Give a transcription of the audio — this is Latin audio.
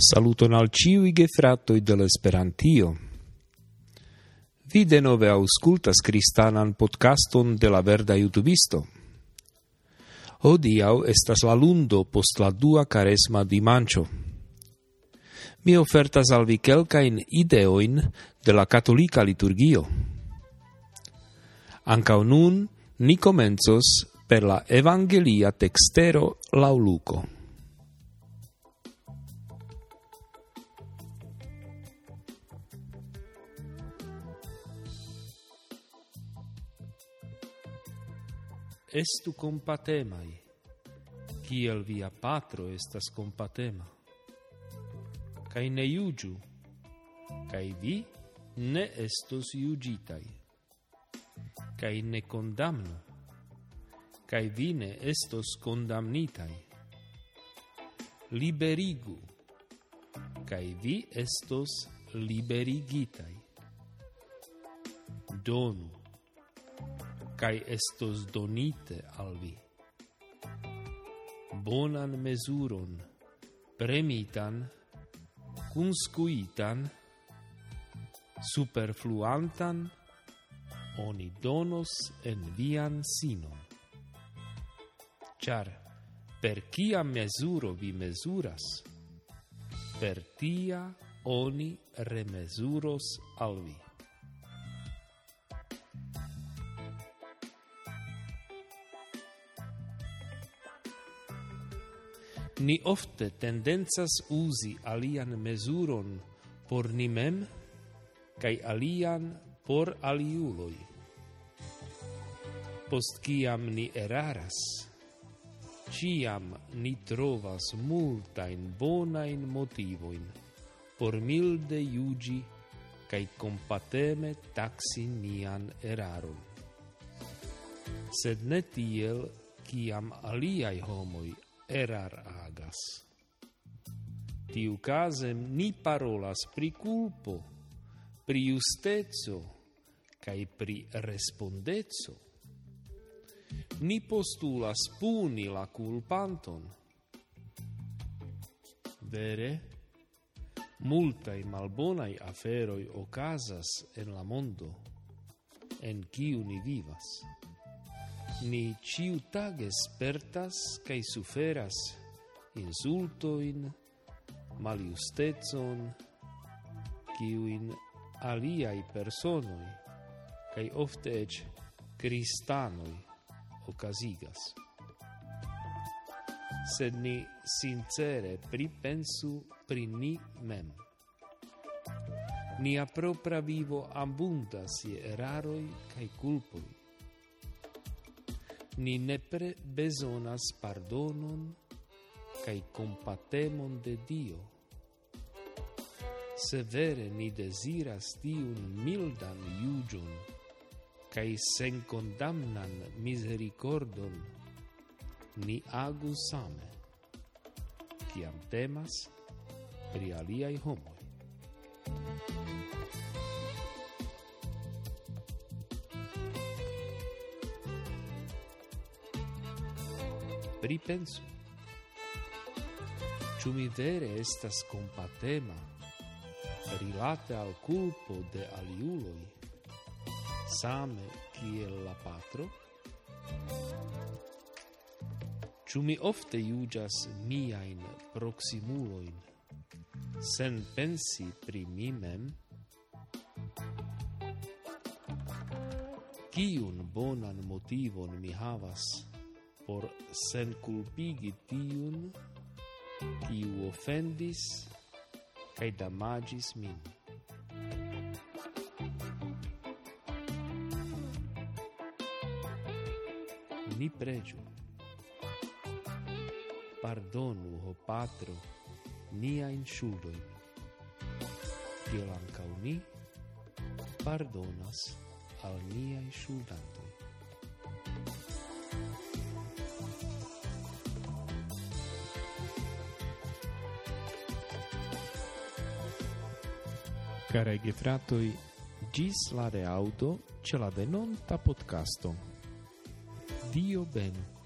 Saluton al ciui gefratoi de Esperantio. Vi denove auscultas cristanan podcaston de la verda youtubisto. Odiau estas la lundo post la dua caresma dimancio. Mi ofertas al vi quelcain ideoin de la catolica liturgio. Ancau nun ni comenzos per la evangelia textero lauluco. estu compatemai, kiel via patro estas compatema. Kai ne iugiu, kai vi ne estos iugitai, Kai ne condamnu, kai vi ne estos condamnitai. Liberigu, kai vi estos liberigitai. Donu, cae estos donite al vi. Bonan mesuron, premitan, cunscuitan, superfluantan, oni donos en vian sinon. Char, per cia mesuro vi mesuras, per tia oni remesuros al vi. ni ofte tendenzas usi alian mesuron por ni mem, cae alian por aliuloi. Post ciam ni eraras, ciam ni trovas multain bonain motivoin por milde iugi cae compateme taxi nian eraron. Sed ne tiel, ciam aliai homoi erar agas. Tiu casem ni parolas pri culpo, pri justezo, cae pri respondezo. Ni postulas puni la culpanton. Vere, multai malbonai aferoi ocasas en la mondo, en qui ni vivas ni ciutage spertas cae suferas insultoin, maliustezon, ciuin aliai personoi, cae ofte ec cristanoi ocasigas. Sed ni sincere pripensu pri ni mem. Nia propra vivo abundas je eraroi cae culpoi, ni nepre besonas pardonon cae compatemon de Dio. Se vere ni desiras tiun mildan iugion, cae sen condamnan misericordon, ni agu same, ciam temas pri aliai homoi. pripensu. Ĉu mi vere estas compatema rilate al culpo de aliuloi, same kiel la patro? Ĉu mi ofte iugas miain proximuloin, sen pensi pri mi mem? Kiun bonan motivon mi havas por senculpigi tiun, kiu offendis kai damagis min. Ni preĝu. Pardonu, ho patro, niajn ŝuldojn, kiel ancau ni pardonas al niaj ŝuldantoj. Care gefratoi, gis la auto ce la venonta podcasto. Dio benu.